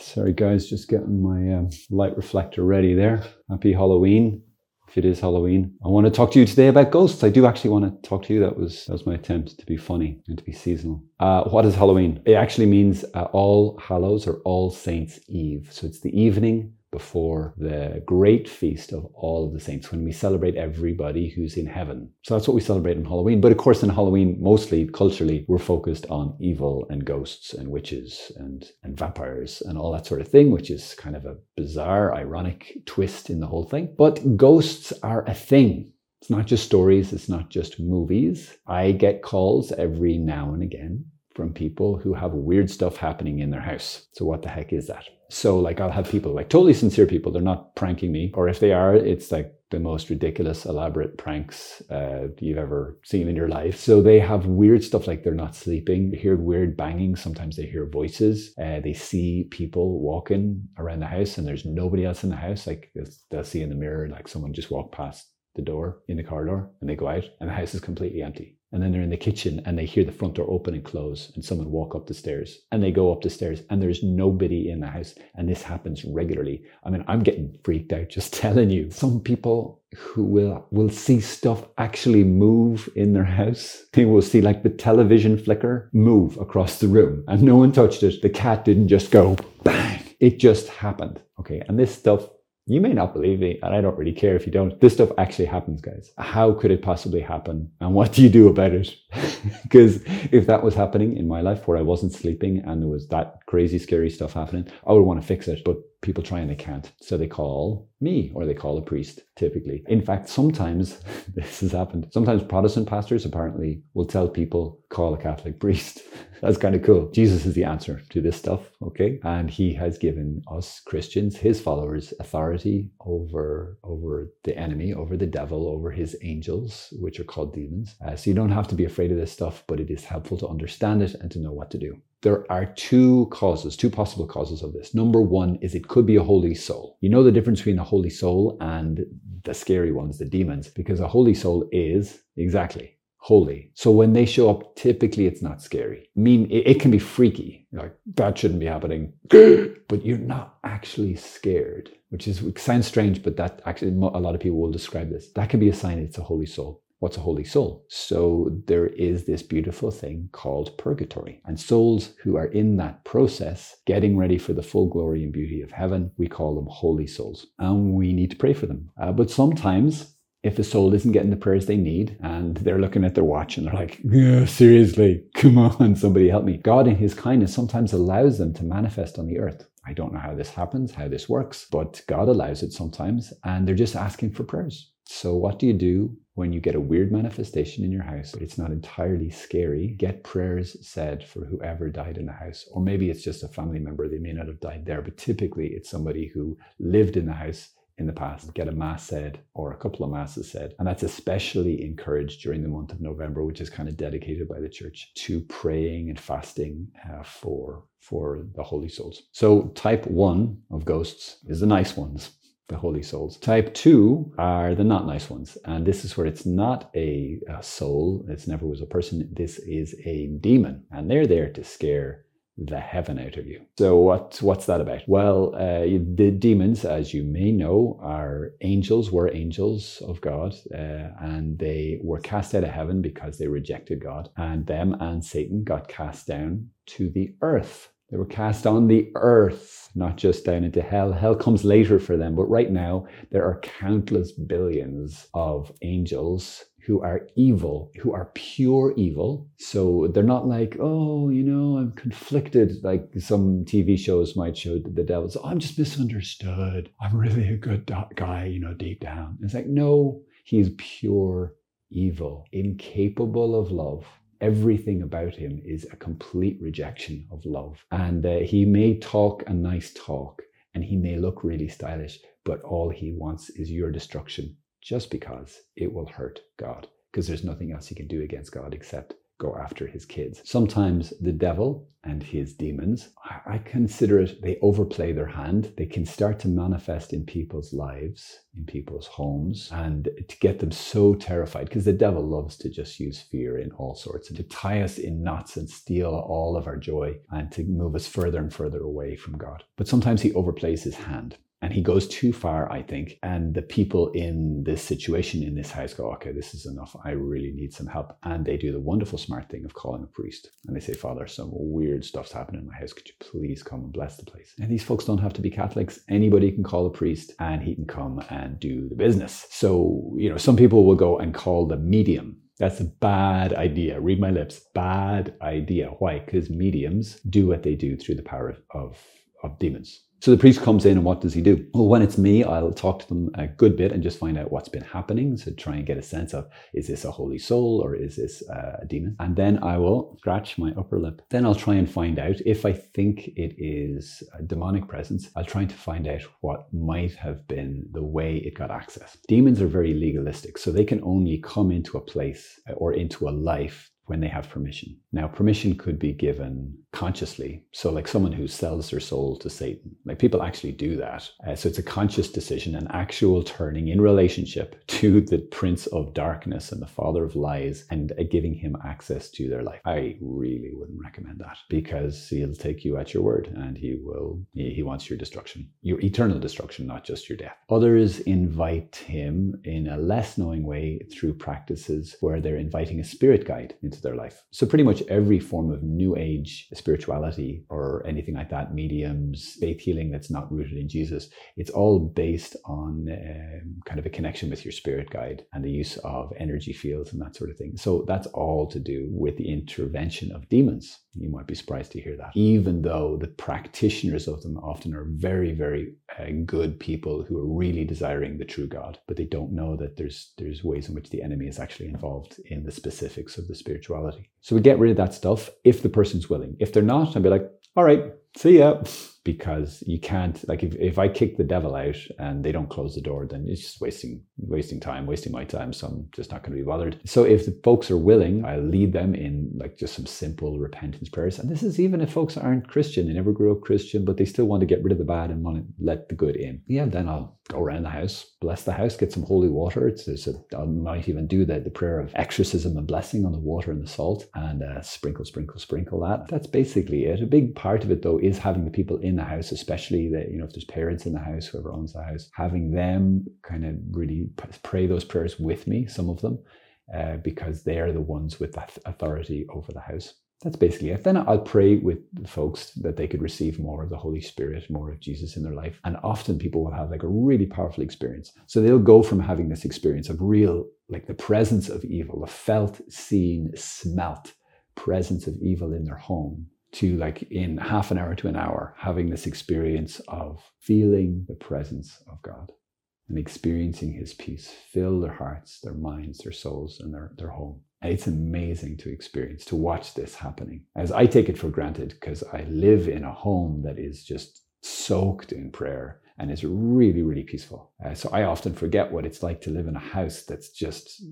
Sorry, guys, just getting my um, light reflector ready there. Happy Halloween. If it is Halloween, I want to talk to you today about ghosts. I do actually want to talk to you. That was that was my attempt to be funny and to be seasonal. Uh, what is Halloween? It actually means uh, All Hallows or All Saints Eve. So it's the evening before the great feast of all of the saints when we celebrate everybody who's in heaven. So that's what we celebrate in Halloween. But of course, in Halloween, mostly culturally, we're focused on evil and ghosts and witches and, and vampires and all that sort of thing, which is kind of a bizarre, ironic twist in the whole thing. But ghosts are a thing. It's not just stories, it's not just movies. I get calls every now and again from people who have weird stuff happening in their house. So, what the heck is that? So, like, I'll have people, like totally sincere people, they're not pranking me. Or if they are, it's like the most ridiculous, elaborate pranks uh, you've ever seen in your life. So, they have weird stuff like they're not sleeping, they hear weird banging. Sometimes they hear voices. Uh, they see people walking around the house and there's nobody else in the house. Like, they'll see in the mirror, like someone just walked past the door in the corridor and they go out and the house is completely empty. And then they're in the kitchen and they hear the front door open and close and someone walk up the stairs and they go up the stairs and there's nobody in the house. And this happens regularly. I mean, I'm getting freaked out just telling you. Some people who will will see stuff actually move in their house. They will see like the television flicker move across the room and no one touched it. The cat didn't just go bang. It just happened. Okay. And this stuff you may not believe me, and I don't really care if you don't. This stuff actually happens, guys. How could it possibly happen? And what do you do about it? Because if that was happening in my life where I wasn't sleeping and there was that crazy, scary stuff happening, I would want to fix it. But people try and they can't. So they call me or they call a priest, typically. In fact, sometimes this has happened. Sometimes Protestant pastors apparently will tell people, call a Catholic priest. That's kind of cool. Jesus is the answer to this stuff, okay? And he has given us Christians, his followers, authority over, over the enemy, over the devil, over his angels, which are called demons. Uh, so you don't have to be afraid of this stuff, but it is helpful to understand it and to know what to do there are two causes, two possible causes of this. Number one is it could be a holy soul. You know the difference between a holy soul and the scary ones, the demons, because a holy soul is exactly holy. So when they show up, typically it's not scary. I mean, it, it can be freaky. Like that shouldn't be happening, but you're not actually scared, which is sounds strange, but that actually a lot of people will describe this. That can be a sign it's a holy soul what's a holy soul? So there is this beautiful thing called purgatory. And souls who are in that process, getting ready for the full glory and beauty of heaven, we call them holy souls. And we need to pray for them. Uh, but sometimes, if a soul isn't getting the prayers they need and they're looking at their watch and they're like, yeah, seriously, come on, somebody help me. God, in His kindness, sometimes allows them to manifest on the earth. I don't know how this happens, how this works, but God allows it sometimes, and they're just asking for prayers. So, what do you do when you get a weird manifestation in your house, but it's not entirely scary? Get prayers said for whoever died in the house. Or maybe it's just a family member. They may not have died there, but typically it's somebody who lived in the house in the past. Get a mass said or a couple of masses said. And that's especially encouraged during the month of November, which is kind of dedicated by the church to praying and fasting uh, for, for the holy souls. So, type one of ghosts is the nice ones the holy souls. Type 2 are the not nice ones. And this is where it's not a, a soul, it's never was a person, this is a demon. And they're there to scare the heaven out of you. So what what's that about? Well, uh, the demons, as you may know, are angels. Were angels of God, uh, and they were cast out of heaven because they rejected God. And them and Satan got cast down to the earth. They were cast on the earth, not just down into hell. Hell comes later for them, but right now there are countless billions of angels who are evil, who are pure evil. So they're not like, oh, you know, I'm conflicted, like some TV shows might show the devils. Oh, I'm just misunderstood. I'm really a good guy, you know, deep down. It's like, no, he's pure evil, incapable of love everything about him is a complete rejection of love. And uh, he may talk a nice talk and he may look really stylish, but all he wants is your destruction just because it will hurt God. Because there's nothing else he can do against God except go after his kids. Sometimes the devil and his demons, I consider it, they overplay their hand. They can start to manifest in people's lives, in people's homes, and to get them so terrified, because the devil loves to just use fear in all sorts and to tie us in knots and steal all of our joy and to move us further and further away from God. But sometimes he overplays his hand and he goes too far, I think. And the people in this situation in this house go, okay, this is enough. I really need some help. And they do the wonderful, smart thing of calling a priest. And they say, Father, some weird stuff's happening in my house. Could you please come and bless the place? And these folks don't have to be Catholics. Anybody can call a priest and he can come and do the business. So, you know, some people will go and call the medium that's a bad idea. Read my lips. Bad idea. Why? Because mediums do what they do through the power of, of, of demons. So the priest comes in and what does he do? Well, when it's me, I'll talk to them a good bit and just find out what's been happening. So try and get a sense of is this a holy soul or is this uh, a demon? And then I will scratch my upper lip. Then I'll try and find out if I think it is a demonic presence. I'll try to find out what might have been the way it got access. Demons are very legalistic, so they can only come into a place uh, or into a life when they have permission. Now, permission could be given consciously. So, like someone who sells their soul to Satan, like people actually do that. Uh, so, it's a conscious decision, an actual turning in relationship to the prince of darkness and the father of lies and uh, giving him access to their life. I really wouldn't recommend that because he'll take you at your word and he will, he, he wants your destruction, your eternal destruction, not just your death. Others invite him in a less knowing way through practices where they're inviting a spirit guide into their life. So, pretty much every form of new age spirituality or anything like that, mediums, faith healing that's not rooted in Jesus, it's all based on um, kind of a connection with your spirit guide and the use of energy fields and that sort of thing. So that's all to do with the intervention of demons. You might be surprised to hear that, even though the practitioners of them often are very, very uh, good people who are really desiring the true God, but they don't know that there's there's ways in which the enemy is actually involved in the specifics of the So we get rid of that stuff if the person's willing. If they're not, I'd be like, all right, see ya because you can't like if, if i kick the devil out and they don't close the door then it's just wasting wasting time wasting my time so i'm just not going to be bothered. So if the folks are willing i lead them in like just some simple repentance prayers. And this is even if folks aren't christian they never grew up christian but they still want to get rid of the bad and want to let the good in. Yeah then i'll go around the house bless the house get some holy water. It's, it's a, i might even do the, the prayer of exorcism and blessing on the water and the salt and uh, sprinkle sprinkle sprinkle that. That's basically it. A big part of it though is having the people in the house, especially that, you know, if there's parents in the house, whoever owns the house, having them kind of really pray those prayers with me, some of them, uh, because they are the ones with that authority over the house. That's basically it. Then I'll pray with folks that they could receive more of the Holy Spirit, more of Jesus in their life. And often people will have like a really powerful experience. So they'll go from having this experience of real, like the presence of evil, the felt, seen, smelt presence of evil in their home to like in half an hour to an hour having this experience of feeling the presence of God and experiencing his peace fill their hearts, their minds, their souls, and their, their home. And it's amazing to experience, to watch this happening. As I take it for granted because I live in a home that is just soaked in prayer and is really, really peaceful. Uh, so I often forget what it's like to live in a house that's just,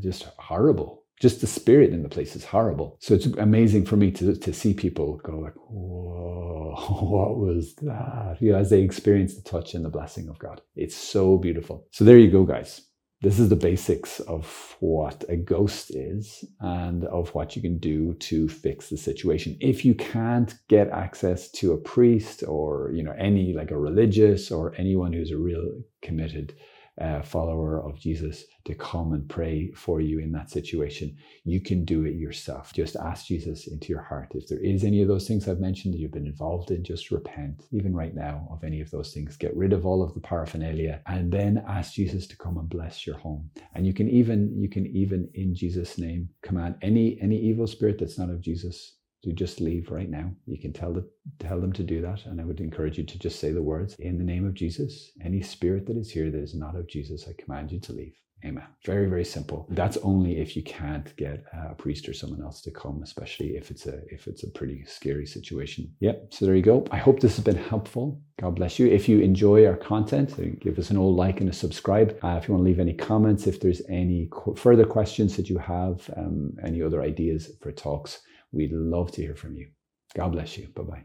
just horrible just the spirit in the place is horrible. So it's amazing for me to, to see people go like, whoa, what was that? You know, as they experience the touch and the blessing of God. It's so beautiful. So there you go, guys. This is the basics of what a ghost is and of what you can do to fix the situation. If you can't get access to a priest or, you know, any like a religious or anyone who's a real committed uh, follower of Jesus to come and pray for you in that situation. You can do it yourself. Just ask Jesus into your heart. If there is any of those things I've mentioned that you've been involved in, just repent, even right now, of any of those things. Get rid of all of the paraphernalia and then ask Jesus to come and bless your home. And you can even, you can even in Jesus' name command any any evil spirit that's not of Jesus to just leave right now. You can tell, the, tell them to do that. And I would encourage you to just say the words, in the name of Jesus, any spirit that is here that is not of Jesus, I command you to leave. Amen. Very, very simple. That's only if you can't get a priest or someone else to come, especially if it's a if it's a pretty scary situation. Yep. So there you go. I hope this has been helpful. God bless you. If you enjoy our content, give us an old like and a subscribe. Uh, if you want to leave any comments, if there's any qu- further questions that you have, um, any other ideas for talks, we'd love to hear from you. God bless you. Bye bye.